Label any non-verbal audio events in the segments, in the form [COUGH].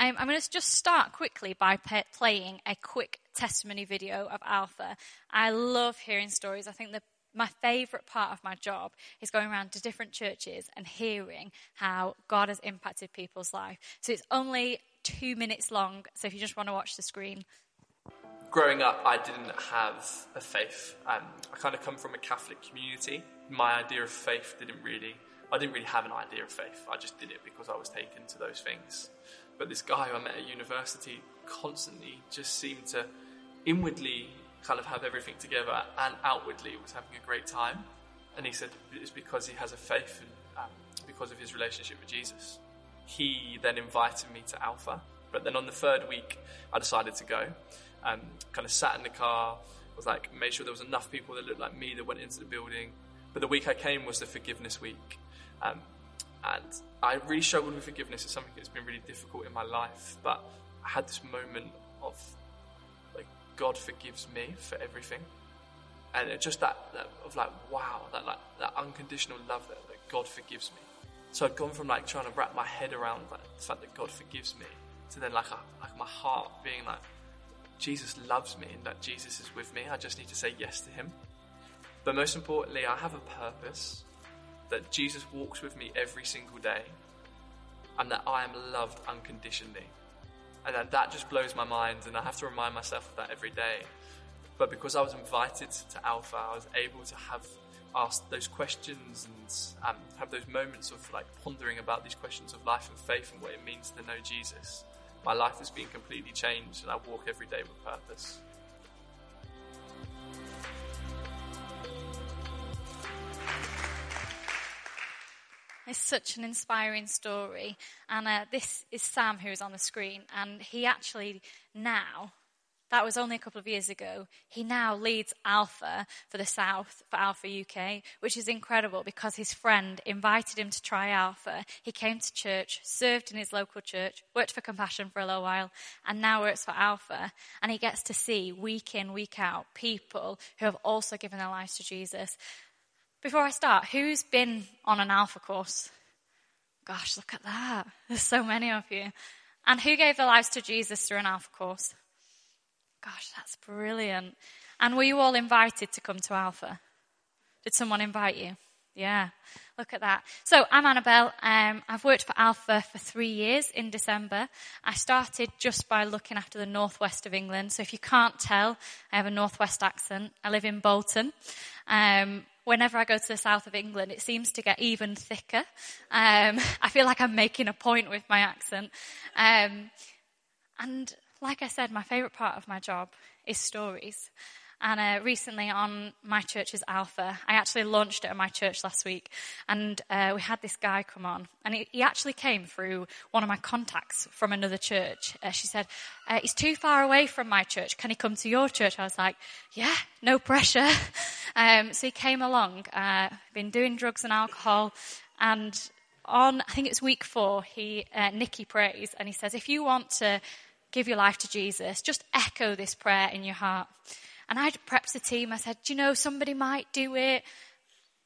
Um, I'm going to just start quickly by pe- playing a quick testimony video of Alpha. I love hearing stories. I think the my favourite part of my job is going around to different churches and hearing how God has impacted people's life. So it's only two minutes long, so if you just want to watch the screen. Growing up, I didn't have a faith. Um, I kind of come from a Catholic community. My idea of faith didn't really, I didn't really have an idea of faith. I just did it because I was taken to those things. But this guy who I met at university constantly just seemed to inwardly kind of have everything together and outwardly was having a great time. And he said it's because he has a faith and um, because of his relationship with Jesus. He then invited me to Alpha. But then on the third week, I decided to go. Um, kind of sat in the car, was like, made sure there was enough people that looked like me that went into the building. But the week I came was the forgiveness week. Um, and I really struggled with forgiveness. It's something that's been really difficult in my life. But I had this moment of like God forgives me for everything. And just that, that of like, wow, that like that unconditional love that, that God forgives me. So I'd gone from like trying to wrap my head around like, the fact that God forgives me to then like a, like my heart being like, Jesus loves me and that Jesus is with me. I just need to say yes to him. But most importantly, I have a purpose that Jesus walks with me every single day and that I am loved unconditionally. And that, that just blows my mind, and I have to remind myself of that every day. But because I was invited to Alpha, I was able to have asked those questions and um, have those moments of like pondering about these questions of life and faith and what it means to know Jesus. My life has been completely changed, and I walk every day with purpose. It's such an inspiring story. And uh, this is Sam who's on the screen. And he actually now, that was only a couple of years ago, he now leads Alpha for the South, for Alpha UK, which is incredible because his friend invited him to try Alpha. He came to church, served in his local church, worked for Compassion for a little while, and now works for Alpha. And he gets to see week in, week out people who have also given their lives to Jesus. Before I start, who's been on an alpha course? Gosh, look at that. There's so many of you. And who gave their lives to Jesus through an alpha course? Gosh, that's brilliant. And were you all invited to come to alpha? Did someone invite you? Yeah, look at that. So I'm Annabelle. Um, I've worked for Alpha for three years in December. I started just by looking after the northwest of England. So if you can't tell, I have a northwest accent. I live in Bolton. Um, whenever I go to the south of England, it seems to get even thicker. Um, [LAUGHS] I feel like I'm making a point with my accent. Um, and like I said, my favourite part of my job is stories. And uh, recently on my church's Alpha, I actually launched it at my church last week. And uh, we had this guy come on. And he, he, actually came through one of my contacts from another church. Uh, she said, uh, He's too far away from my church. Can he come to your church? I was like, Yeah, no pressure. [LAUGHS] um, so he came along, uh, been doing drugs and alcohol. And on, I think it's week four, he, uh, Nicky prays. And he says, If you want to give your life to Jesus, just echo this prayer in your heart. And I'd prepped the team. I said, do you know, somebody might do it.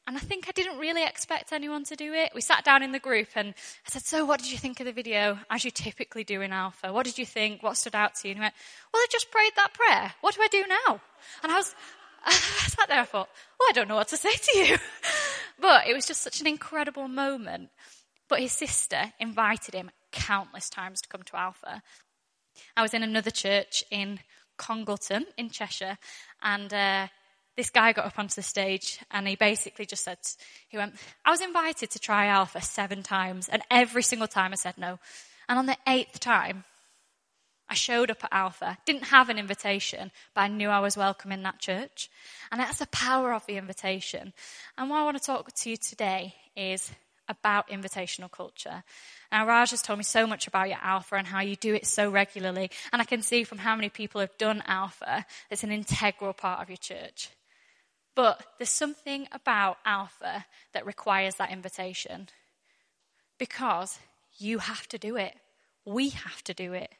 And I think I didn't really expect anyone to do it. We sat down in the group and I said, So, what did you think of the video? As you typically do in Alpha. What did you think? What stood out to you? And he went, Well, I just prayed that prayer. What do I do now? And I was, [LAUGHS] I sat there, I thought, Well, I don't know what to say to you. [LAUGHS] but it was just such an incredible moment. But his sister invited him countless times to come to Alpha. I was in another church in Congleton in Cheshire, and uh, this guy got up onto the stage and he basically just said, he went, I was invited to try Alpha seven times, and every single time I said no. And on the eighth time, I showed up at Alpha, didn't have an invitation, but I knew I was welcome in that church. And that's the power of the invitation. And what I want to talk to you today is about invitational culture. Now, Raj has told me so much about your Alpha and how you do it so regularly. And I can see from how many people have done Alpha, it's an integral part of your church. But there's something about Alpha that requires that invitation because you have to do it. We have to do it.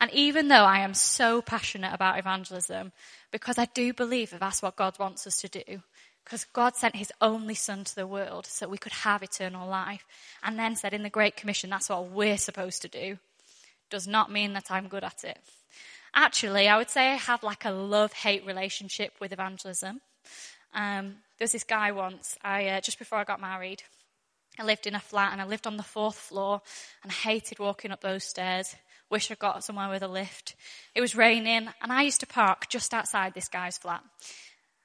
And even though I am so passionate about evangelism, because I do believe that that's what God wants us to do, because God sent his only son to the world so we could have eternal life. And then said in the Great Commission, that's what we're supposed to do. does not mean that I'm good at it. Actually, I would say I have like a love hate relationship with evangelism. Um, there was this guy once, I, uh, just before I got married, I lived in a flat and I lived on the fourth floor and I hated walking up those stairs. Wish I'd got somewhere with a lift. It was raining and I used to park just outside this guy's flat.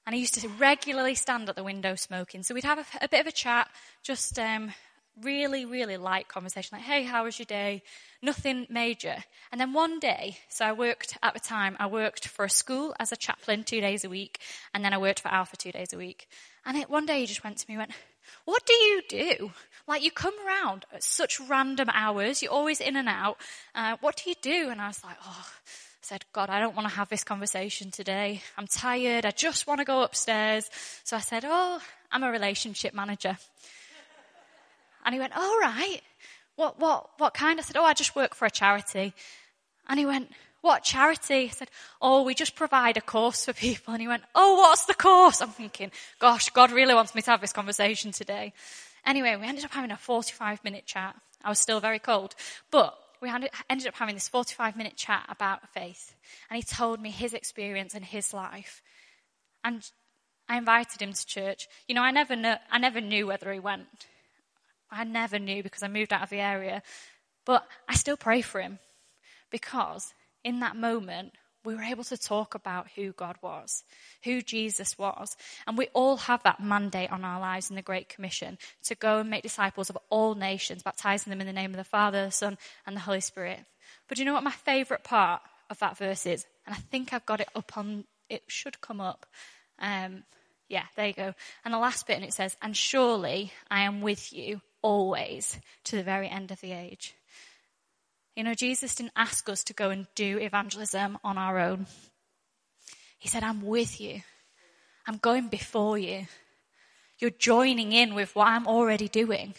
And he used to regularly stand at the window smoking. So we'd have a, a bit of a chat, just um, really, really light conversation, like, hey, how was your day? Nothing major. And then one day, so I worked at the time, I worked for a school as a chaplain two days a week, and then I worked for Alpha two days a week. And it, one day he just went to me and went, what do you do? Like, you come around at such random hours, you're always in and out. Uh, what do you do? And I was like, oh, I said, God, I don't want to have this conversation today. I'm tired. I just want to go upstairs. So I said, Oh, I'm a relationship manager. And he went, All right. What, what, what kind? I said, Oh, I just work for a charity. And he went, What charity? I said, Oh, we just provide a course for people. And he went, Oh, what's the course? I'm thinking, Gosh, God really wants me to have this conversation today. Anyway, we ended up having a 45 minute chat. I was still very cold. But we ended up having this 45 minute chat about faith. And he told me his experience and his life. And I invited him to church. You know, I never, I never knew whether he went. I never knew because I moved out of the area. But I still pray for him because in that moment, we were able to talk about who God was, who Jesus was. And we all have that mandate on our lives in the Great Commission to go and make disciples of all nations, baptizing them in the name of the Father, the Son, and the Holy Spirit. But you know what my favourite part of that verse is? And I think I've got it up on, it should come up. Um, yeah, there you go. And the last bit, and it says, And surely I am with you always to the very end of the age. You know, Jesus didn't ask us to go and do evangelism on our own. He said, I'm with you. I'm going before you. You're joining in with what I'm already doing.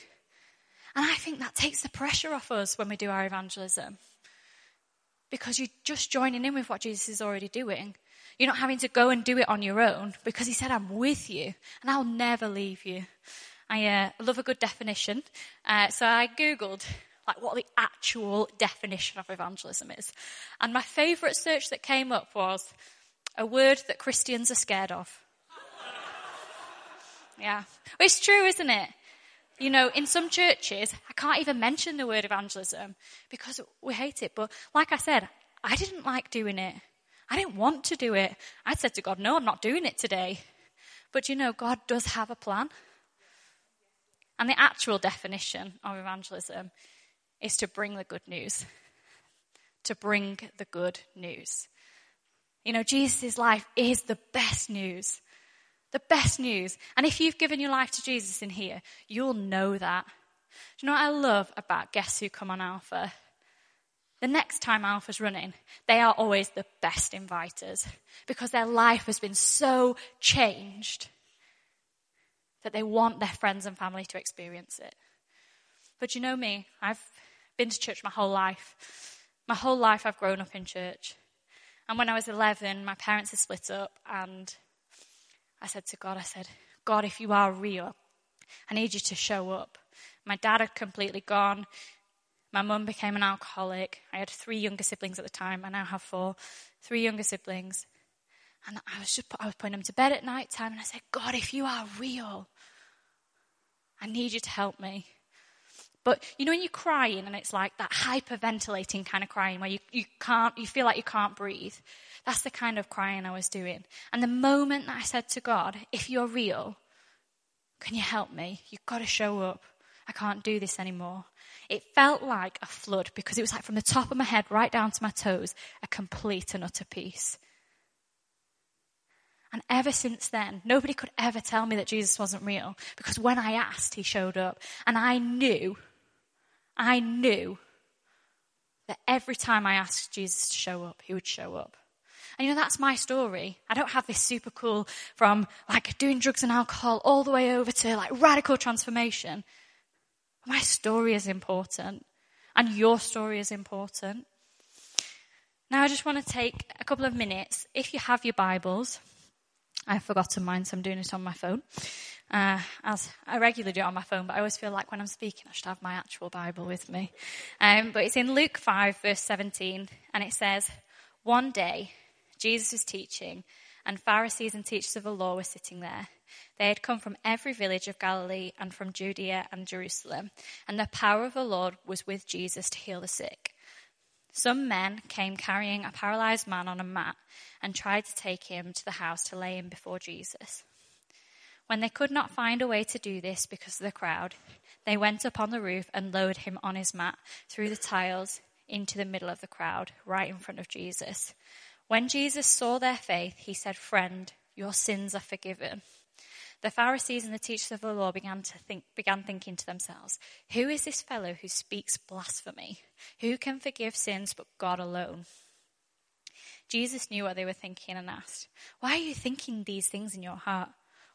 And I think that takes the pressure off us when we do our evangelism. Because you're just joining in with what Jesus is already doing. You're not having to go and do it on your own because he said, I'm with you and I'll never leave you. I uh, love a good definition. Uh, so I Googled like what the actual definition of evangelism is. And my favourite search that came up was a word that Christians are scared of. yeah. It's true, isn't it? You know, in some churches, I can't even mention the word evangelism because we hate it. But like I said, I didn't like doing it. I didn't want to do it. I said to God, no, I'm not doing it today. But you know, God does have a plan. And the actual definition of evangelism is to bring the good news. To bring the good news. You know, Jesus' life is the best news. The best news. And if you've given your life to Jesus in here, you'll know that. Do you know what I love about Guess Who Come on Alpha? The next time Alpha's running, they are always the best inviters because their life has been so changed that they want their friends and family to experience it. But you know me, I've been to church my whole life. My whole life I've grown up in church. And when I was 11, my parents had split up, and I said to God, I said, God, if you are real, I need you to show up. My dad had completely gone. My mum became an alcoholic. I had three younger siblings at the time. I now have four. Three younger siblings. And I was just I was putting them to bed at night time, and I said, God, if you are real, I need you to help me. But you know when you're crying and it's like that hyperventilating kind of crying where you, you can't, you feel like you can't breathe. That's the kind of crying I was doing. And the moment that I said to God, if you're real, can you help me? You've got to show up. I can't do this anymore. It felt like a flood because it was like from the top of my head right down to my toes, a complete and utter peace. And ever since then, nobody could ever tell me that Jesus wasn't real because when I asked, he showed up. And I knew I knew that every time I asked Jesus to show up, he would show up. And you know, that's my story. I don't have this super cool from like doing drugs and alcohol all the way over to like radical transformation. My story is important and your story is important. Now I just want to take a couple of minutes. If you have your Bibles, I've forgotten mine, so I'm doing it on my phone. Uh, as I regularly do it on my phone, but I always feel like when I'm speaking, I should have my actual Bible with me. Um, but it's in Luke 5, verse 17, and it says, One day, Jesus was teaching, and Pharisees and teachers of the law were sitting there. They had come from every village of Galilee and from Judea and Jerusalem, and the power of the Lord was with Jesus to heal the sick. Some men came carrying a paralyzed man on a mat and tried to take him to the house to lay him before Jesus. When they could not find a way to do this because of the crowd, they went up on the roof and lowered him on his mat through the tiles into the middle of the crowd, right in front of Jesus. When Jesus saw their faith, he said, Friend, your sins are forgiven. The Pharisees and the teachers of the law began to think, began thinking to themselves, Who is this fellow who speaks blasphemy? Who can forgive sins but God alone? Jesus knew what they were thinking and asked, Why are you thinking these things in your heart?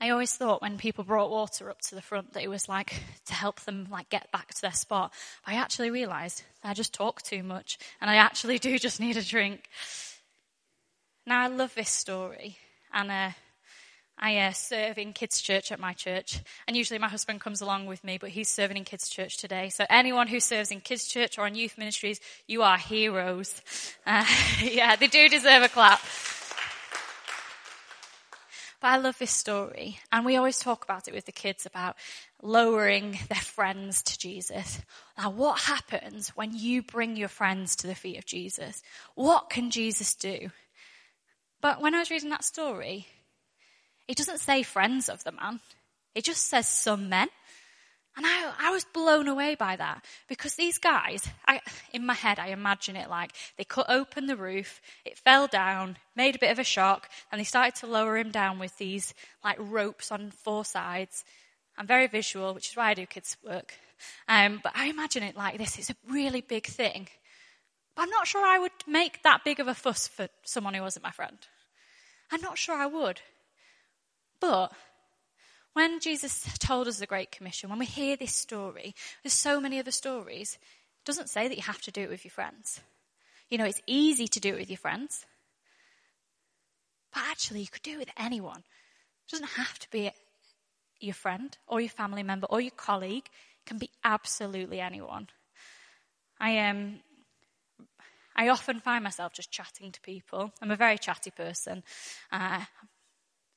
I always thought when people brought water up to the front that it was like to help them like get back to their spot. But I actually realized I just talk too much and I actually [LAUGHS] do just need a drink. Now I love this story and uh, I uh, serve in kids' church at my church, and usually my husband comes along with me, but he's serving in kids' church today. So anyone who serves in kids' church or in youth ministries, you are heroes. [LAUGHS] Uh, [LAUGHS] yeah, they do deserve a clap. But I love this story. And we always talk about it with the kids about lowering their friends to Jesus. Now, what happens when you bring your friends to the feet of Jesus? What can Jesus do? But when I was reading that story, it doesn't say friends of the man. It just says some men. And I, I was blown away by that because these guys, I, in my head, I imagine it like they cut open the roof, it fell down, made a bit of a shock, and they started to lower him down with these like ropes on four sides. I'm very visual, which is why I do kids work. Um, but I imagine it like this. It's a really big thing. But I'm not sure I would make that big of a fuss for someone who wasn't my friend. I'm not sure I would. But when Jesus told us the Great Commission, when we hear this story, there's so many other stories, it doesn't say that you have to do it with your friends. You know, it's easy to do it with your friends. But actually, you could do it with anyone. It doesn't have to be your friend or your family member or your colleague. It can be absolutely anyone. I um, I often find myself just chatting to people. I'm a very chatty person. Uh,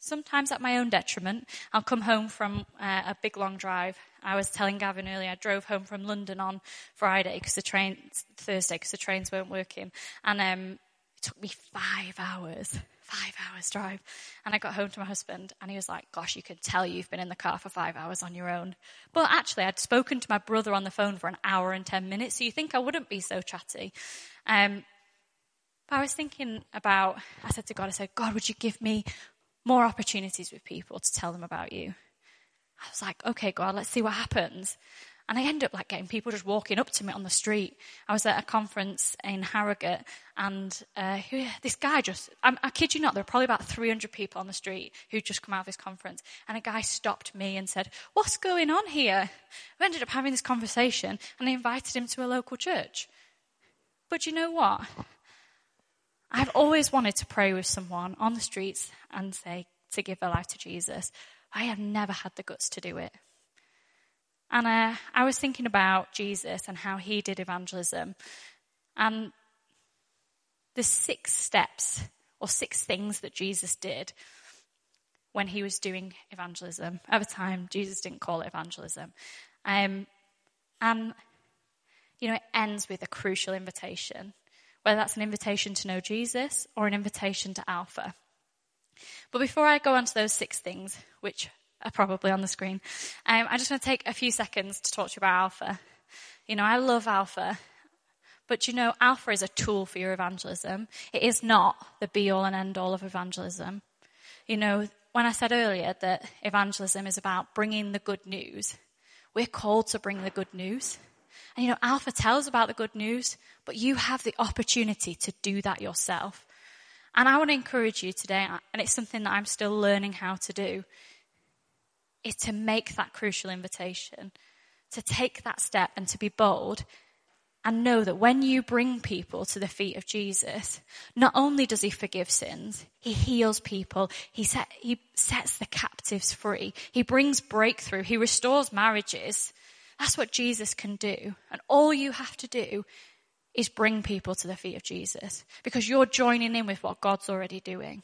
sometimes at my own detriment. I'll come home from uh, a big long drive. I was telling Gavin earlier, I drove home from London on Friday because the train, Thursday because the trains weren't working. And um, it took me five hours, five hours drive. And I got home to my husband and he was like, gosh, you can tell you've been in the car for five hours on your own. But actually, I'd spoken to my brother on the phone for an hour and 10 minutes. So you think I wouldn't be so chatty. Um, but I was thinking about, I said to God, I said, God, would you give me more opportunities with people to tell them about you. I was like, okay, God, let's see what happens. And I end up like getting people just walking up to me on the street. I was at a conference in Harrogate, and uh, this guy just, I, I kid you not, there were probably about 300 people on the street who'd just come out of this conference. And a guy stopped me and said, What's going on here? We ended up having this conversation, and I invited him to a local church. But you know what? I've always wanted to pray with someone on the streets and say to give their life to Jesus. I have never had the guts to do it. And uh, I was thinking about Jesus and how he did evangelism. And the six steps or six things that Jesus did when he was doing evangelism. At the time, Jesus didn't call it evangelism. Um, and, you know, it ends with a crucial invitation whether that's an invitation to know Jesus or an invitation to Alpha. But before I go on to those six things, which are probably on the screen, um, I just want to take a few seconds to talk to you about Alpha. You know, I love Alpha, but you know, Alpha is a tool for your evangelism. It is not the be all and end all of evangelism. You know, when I said earlier that evangelism is about bringing the good news, we're called to bring the good news. And you know, Alpha tells about the good news, but you have the opportunity to do that yourself. And I want to encourage you today, and it's something that I'm still learning how to do, is to make that crucial invitation, to take that step and to be bold and know that when you bring people to the feet of Jesus, not only does he forgive sins, he heals people, he, set, he sets the captives free, he brings breakthrough, he restores marriages. That's what Jesus can do. And all you have to do is bring people to the feet of Jesus because you're joining in with what God's already doing.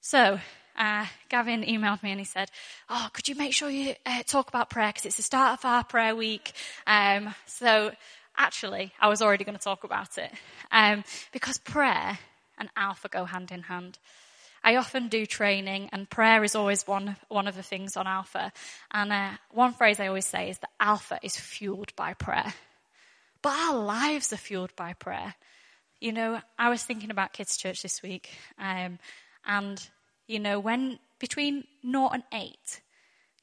So, uh, Gavin emailed me and he said, Oh, could you make sure you uh, talk about prayer because it's the start of our prayer week. Um, so actually, I was already going to talk about it um, because prayer and alpha go hand in hand. I often do training, and prayer is always one one of the things on alpha. And uh, one phrase I always say is that alpha is fueled by prayer, but our lives are fueled by prayer. You know, I was thinking about kids' church this week, um, and you know, when between naught and eight,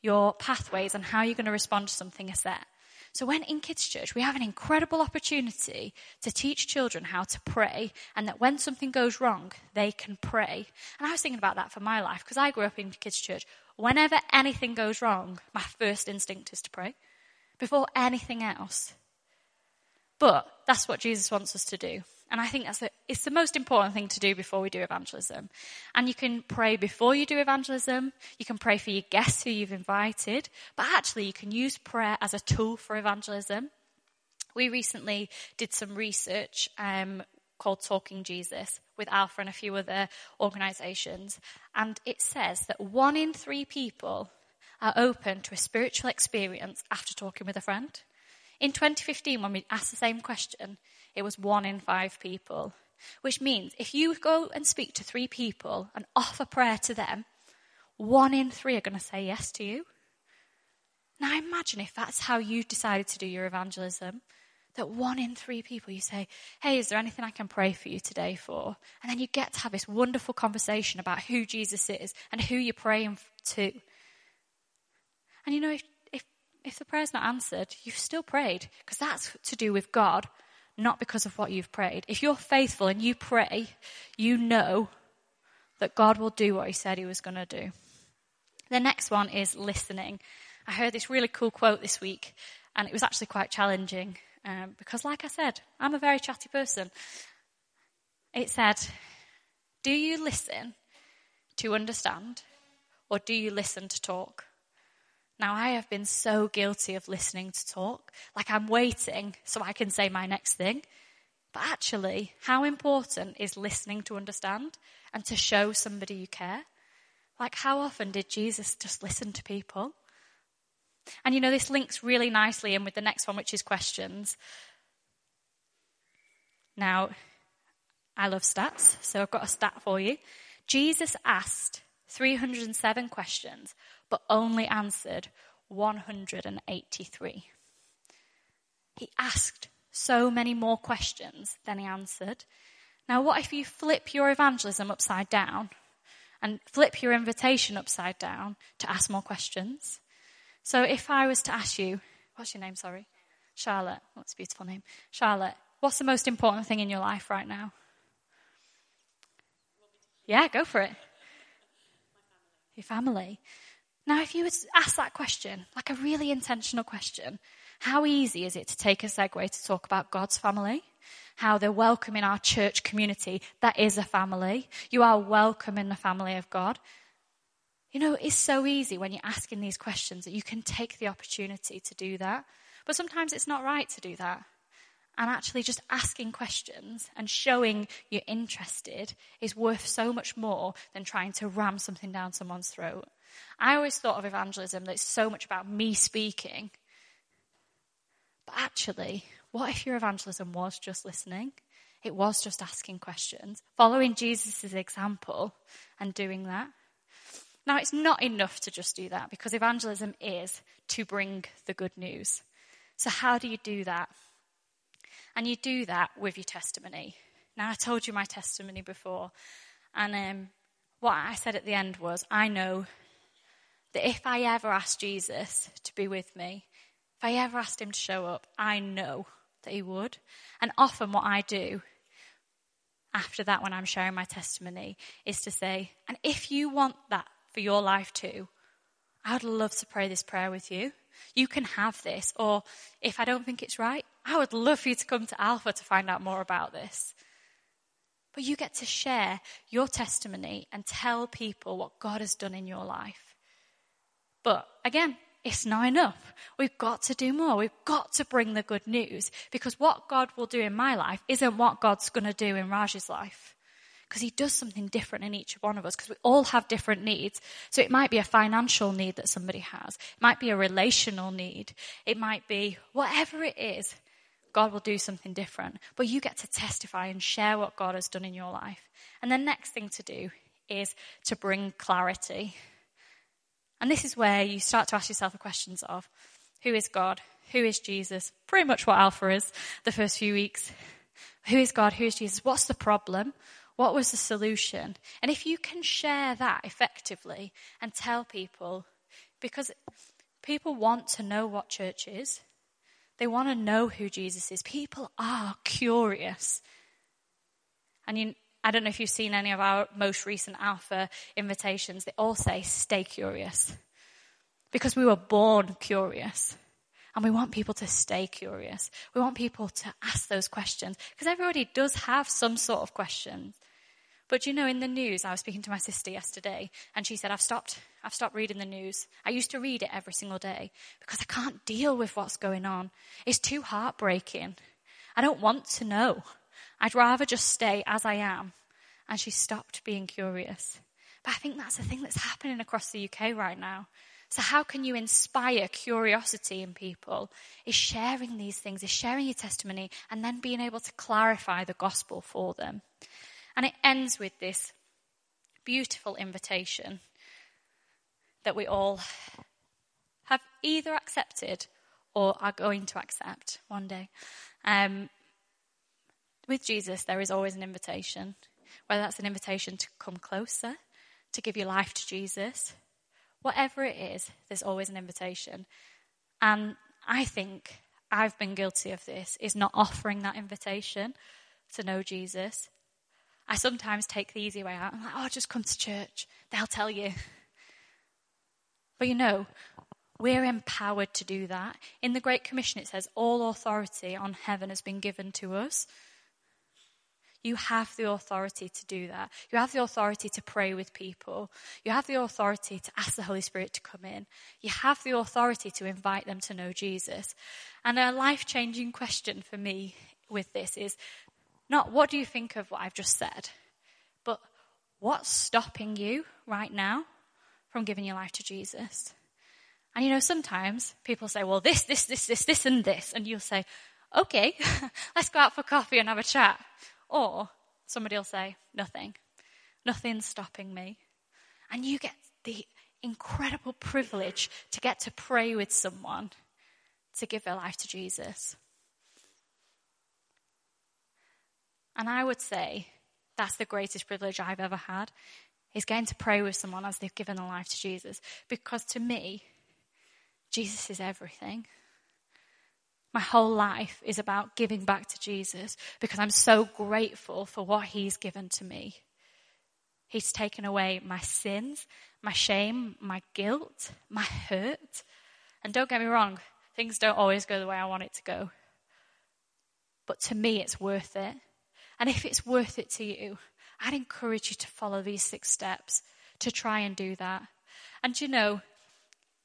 your pathways and how you're going to respond to something are set. So when in kids church, we have an incredible opportunity to teach children how to pray and that when something goes wrong, they can pray. And I was thinking about that for my life because I grew up in kids church. Whenever anything goes wrong, my first instinct is to pray before anything else. But that's what Jesus wants us to do. And I think that's the, it's the most important thing to do before we do evangelism. And you can pray before you do evangelism. You can pray for your guests who you've invited. But actually, you can use prayer as a tool for evangelism. We recently did some research um, called Talking Jesus with Alpha and a few other organizations. And it says that one in three people are open to a spiritual experience after talking with a friend. In 2015, when we asked the same question, it was one in five people. Which means if you go and speak to three people and offer prayer to them, one in three are going to say yes to you. Now imagine if that's how you decided to do your evangelism. That one in three people you say, Hey, is there anything I can pray for you today for? And then you get to have this wonderful conversation about who Jesus is and who you're praying to. And you know, if, if, if the prayer's not answered, you've still prayed because that's to do with God not because of what you've prayed. If you're faithful and you pray, you know that God will do what He said He was going to do. The next one is listening. I heard this really cool quote this week, and it was actually quite challenging um, because, like I said, I'm a very chatty person. It said, Do you listen to understand, or do you listen to talk? Now, I have been so guilty of listening to talk. Like I'm waiting so I can say my next thing. But actually, how important is listening to understand and to show somebody you care? Like, how often did Jesus just listen to people? And you know, this links really nicely in with the next one, which is questions. Now, I love stats, so I've got a stat for you. Jesus asked 307 questions but only answered 183. He asked so many more questions than he answered. Now, what if you flip your evangelism upside down and flip your invitation upside down to ask more questions? So, if I was to ask you, what's your name? Sorry, Charlotte. Oh, what's a beautiful name? Charlotte, what's the most important thing in your life right now? Yeah, go for it. Your family. Now, if you would ask that question, like a really intentional question, how easy is it to take a segue to talk about God's family? How they're welcome in our church community that is a family. You are welcome in the family of God. You know, it's so easy when you're asking these questions that you can take the opportunity to do that. But sometimes it's not right to do that. And actually, just asking questions and showing you're interested is worth so much more than trying to ram something down someone's throat. I always thought of evangelism that it's so much about me speaking. But actually, what if your evangelism was just listening? It was just asking questions, following Jesus' example and doing that. Now, it's not enough to just do that because evangelism is to bring the good news. So, how do you do that? And you do that with your testimony. Now, I told you my testimony before, and um, what I said at the end was, I know that if I ever asked Jesus to be with me, if I ever asked him to show up, I know that he would. And often what I do after that when I'm sharing my testimony is to say, and if you want that for your life too, I would love to pray this prayer with you. You can have this. Or if I don't think it's right, I would love for you to come to Alpha to find out more about this. But you get to share your testimony and tell people what God has done in your life. But again, it's not enough. We've got to do more. We've got to bring the good news because what God will do in my life isn't what God's going to do in Raj's life. Because he does something different in each one of us because we all have different needs. So it might be a financial need that somebody has. It might be a relational need. It might be whatever it is. God will do something different. But you get to testify and share what God has done in your life. And the next thing to do is to bring clarity. And this is where you start to ask yourself the questions of who is God? Who is Jesus? Pretty much what Alpha is the first few weeks. Who is God? Who is Jesus? What's the problem? What was the solution? And if you can share that effectively and tell people, because people want to know what church is, they want to know who Jesus is. People are curious. And you, I don't know if you've seen any of our most recent Alpha invitations. They all say, stay curious. Because we were born curious. And we want people to stay curious. We want people to ask those questions. Because everybody does have some sort of questions. But you know, in the news, I was speaking to my sister yesterday, and she said, I've stopped, I've stopped reading the news. I used to read it every single day because I can't deal with what's going on. It's too heartbreaking. I don't want to know. I'd rather just stay as I am. And she stopped being curious. But I think that's the thing that's happening across the UK right now. So how can you inspire curiosity in people? Is sharing these things, is sharing your testimony, and then being able to clarify the gospel for them. And it ends with this beautiful invitation that we all have either accepted or are going to accept one day. Um, with Jesus, there is always an invitation, whether that's an invitation to come closer, to give your life to Jesus, whatever it is, there's always an invitation. And I think I've been guilty of this, is not offering that invitation to know Jesus. I sometimes take the easy way out. I'm like, oh, just come to church. They'll tell you. [LAUGHS] But you know, we're empowered to do that. In the Great Commission, it says, all authority on heaven has been given to us. You have the authority to do that. You have the authority to pray with people. You have the authority to ask the Holy Spirit to come in. You have the authority to invite them to know Jesus. And a life changing question for me with this is not what do you think of what I've just said, but what's stopping you right now from giving your life to Jesus? And you know, sometimes people say, well, this, this, this, this, this, and this. And you'll say, okay, [LAUGHS] let's go out for coffee and have a chat. Or somebody will say, nothing. Nothing's stopping me. And you get the incredible privilege to get to pray with someone to give their life to Jesus. And I would say that's the greatest privilege I've ever had is getting to pray with someone as they've given their life to Jesus. Because to me, Jesus is everything. My whole life is about giving back to Jesus because I'm so grateful for what He's given to me. He's taken away my sins, my shame, my guilt, my hurt. And don't get me wrong, things don't always go the way I want it to go. But to me, it's worth it. And if it's worth it to you, I'd encourage you to follow these six steps to try and do that. And you know,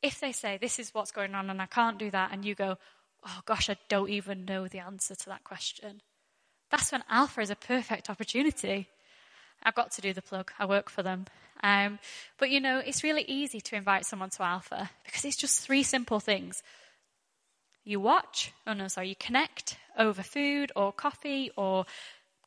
if they say, This is what's going on and I can't do that, and you go, oh gosh, I don't even know the answer to that question. That's when Alpha is a perfect opportunity. I've got to do the plug. I work for them. Um, but you know, it's really easy to invite someone to Alpha because it's just three simple things. You watch, oh no, sorry, you connect over food or coffee or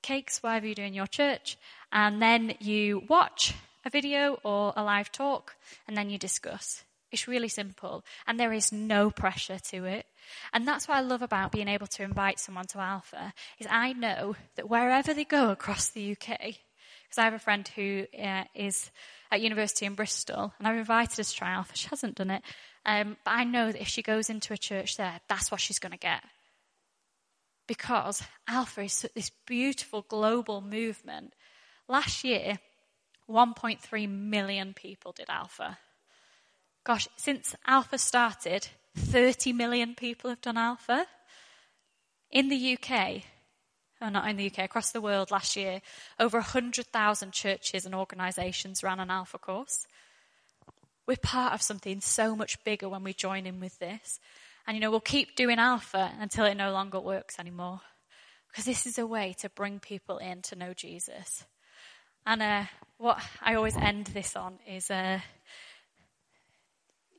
cakes, whatever you do in your church, and then you watch a video or a live talk, and then you discuss. It's really simple, and there is no pressure to it. And that's what I love about being able to invite someone to Alpha is I know that wherever they go across the UK, Because I have a friend who uh, is at university in Bristol, and I've invited her to try Alpha. She hasn't done it. Um, but I know that if she goes into a church there, that's what she's going to get. Because Alpha is this beautiful global movement. Last year, 1.3 million people did Alpha. Gosh, since Alpha started, 30 million people have done Alpha. In the UK, oh, not in the UK, across the world last year, over 100,000 churches and organisations ran an Alpha course. We're part of something so much bigger when we join in with this. And, you know, we'll keep doing Alpha until it no longer works anymore. Because this is a way to bring people in to know Jesus. And uh, what I always end this on is, uh,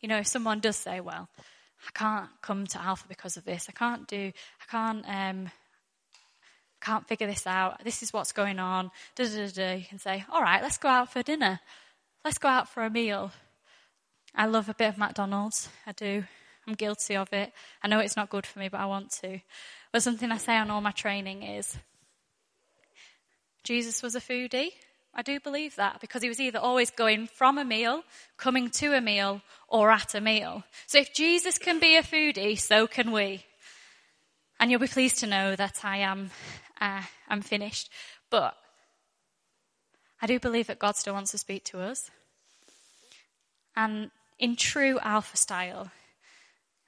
you know, if someone does say, well, I can't come to Alpha because of this. I can't do, I can't, um, can't figure this out. This is what's going on. Da, da, da, You can say, all right, let's go out for dinner. Let's go out for a meal. I love a bit of McDonald's. I do. I'm guilty of it. I know it's not good for me, but I want to. But something I say on all my training is Jesus was a foodie. I do believe that because he was either always going from a meal, coming to a meal, or at a meal. So if Jesus can be a foodie, so can we. And you'll be pleased to know that I am, uh, I'm finished. But I do believe that God still wants to speak to us. And in true Alpha style,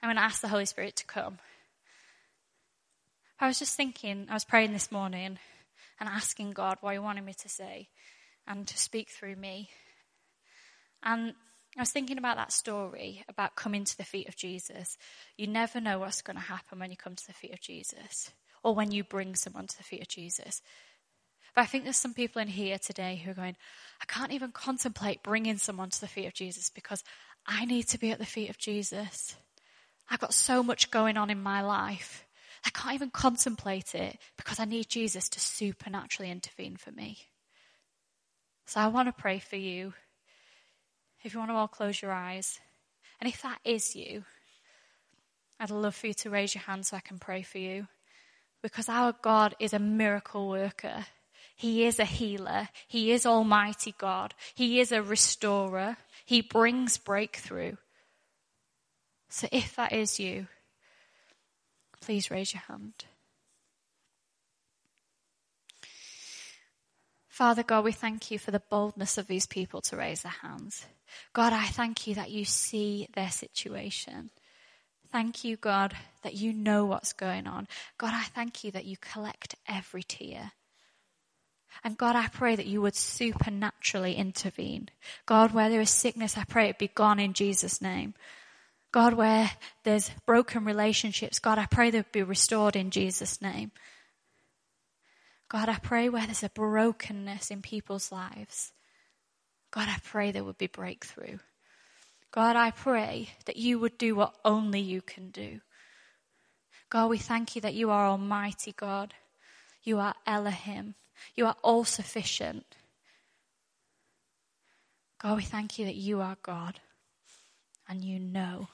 I'm going to ask the Holy Spirit to come. I was just thinking, I was praying this morning and asking God what He wanted me to say and to speak through me. And I was thinking about that story about coming to the feet of Jesus. You never know what's going to happen when you come to the feet of Jesus or when you bring someone to the feet of Jesus. But I think there's some people in here today who are going, I can't even contemplate bringing someone to the feet of Jesus because I need to be at the feet of Jesus. I've got so much going on in my life. I can't even contemplate it because I need Jesus to supernaturally intervene for me. So I want to pray for you. If you want to all close your eyes. And if that is you, I'd love for you to raise your hand so I can pray for you. Because our God is a miracle worker. He is a healer. He is Almighty God. He is a restorer. He brings breakthrough. So if that is you, please raise your hand. Father God, we thank you for the boldness of these people to raise their hands. God, I thank you that you see their situation. Thank you, God, that you know what's going on. God, I thank you that you collect every tear. And God, I pray that you would supernaturally intervene. God, where there is sickness, I pray it be gone in Jesus' name. God, where there's broken relationships, God, I pray they be restored in Jesus' name. God, I pray where there's a brokenness in people's lives, God, I pray there would be breakthrough. God, I pray that you would do what only you can do. God, we thank you that you are Almighty God. You are Elohim. You are all sufficient. God, we thank you that you are God and you know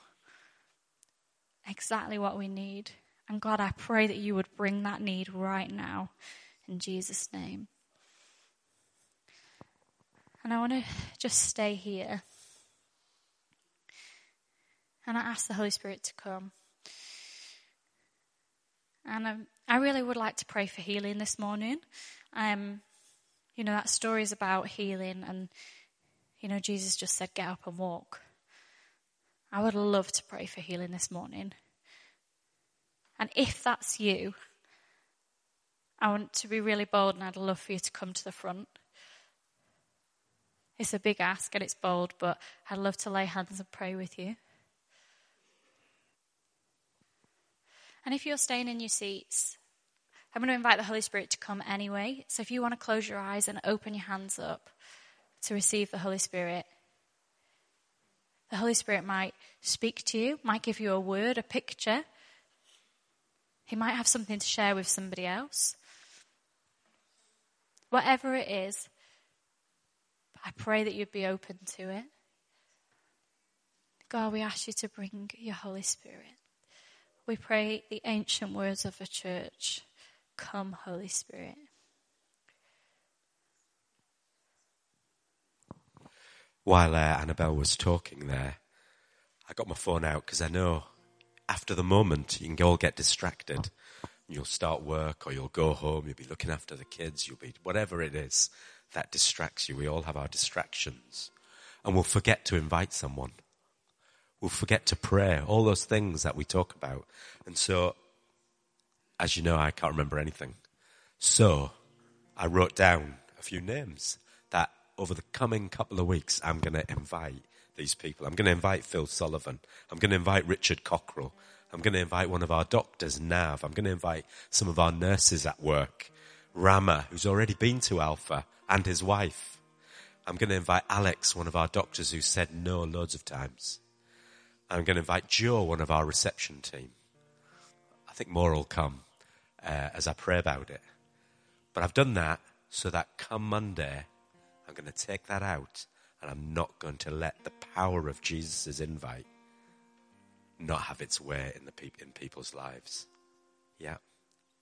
exactly what we need. And God, I pray that you would bring that need right now in Jesus' name. And I want to just stay here. And I ask the Holy Spirit to come. And um, I really would like to pray for healing this morning. Um, you know, that story is about healing, and, you know, Jesus just said, get up and walk. I would love to pray for healing this morning. And if that's you, I want to be really bold and I'd love for you to come to the front. It's a big ask and it's bold, but I'd love to lay hands and pray with you. And if you're staying in your seats, I'm going to invite the Holy Spirit to come anyway. So if you want to close your eyes and open your hands up to receive the Holy Spirit, the Holy Spirit might speak to you, might give you a word, a picture. He might have something to share with somebody else. Whatever it is, I pray that you'd be open to it. God, we ask you to bring your Holy Spirit. We pray the ancient words of the church Come, Holy Spirit. while uh, Annabelle was talking there, I got my phone out because I know after the moment you can all get distracted. You'll start work or you'll go home, you'll be looking after the kids, you'll be whatever it is that distracts you. We all have our distractions. And we'll forget to invite someone. We'll forget to pray, all those things that we talk about. And so, as you know, I can't remember anything. So, I wrote down a few names that over the coming couple of weeks I'm going to invite these people. I'm going to invite Phil Sullivan. I'm going to invite Richard Cockrell. I'm going to invite one of our doctors, Nav. I'm going to invite some of our nurses at work. Rama, who's already been to Alpha, and his wife. I'm going to invite Alex, one of our doctors who said no loads of times. I'm going to invite Joe, one of our reception team. I think more will come uh, as I pray about it. But I've done that so that come Monday, I'm going to take that out and I'm not going to let the power of Jesus' invite not have its way in, the in people's lives. Yeah.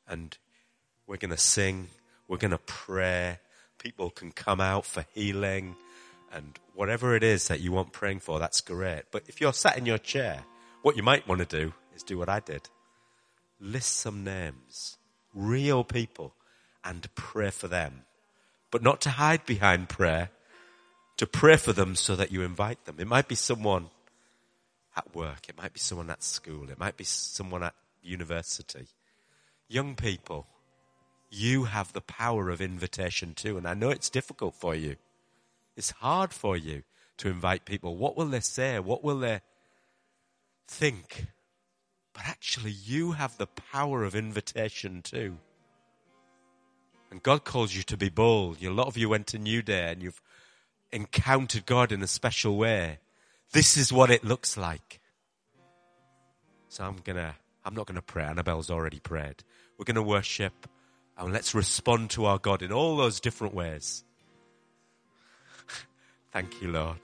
And we're going to sing, we're going to pray, people can come out for healing and whatever it is that you want praying for, that's great. But if you're sat in your chair, what you might want to do is do what I did. List some names, real people, and pray for them. But not to hide behind prayer, to pray for them so that you invite them. It might be someone at work. It might be someone at school. It might be someone at university. Young people, you have the power of invitation too. And I know it's difficult for you. It's hard for you to invite people. What will they say? What will they think? But actually, you have the power of invitation too. And God calls you to be bold. A lot of you went to New Day and you've encountered God in a special way. This is what it looks like. So I'm gonna, I'm not gonna pray. Annabelle's already prayed. We're gonna worship and let's respond to our God in all those different ways. [LAUGHS] Thank you, Lord.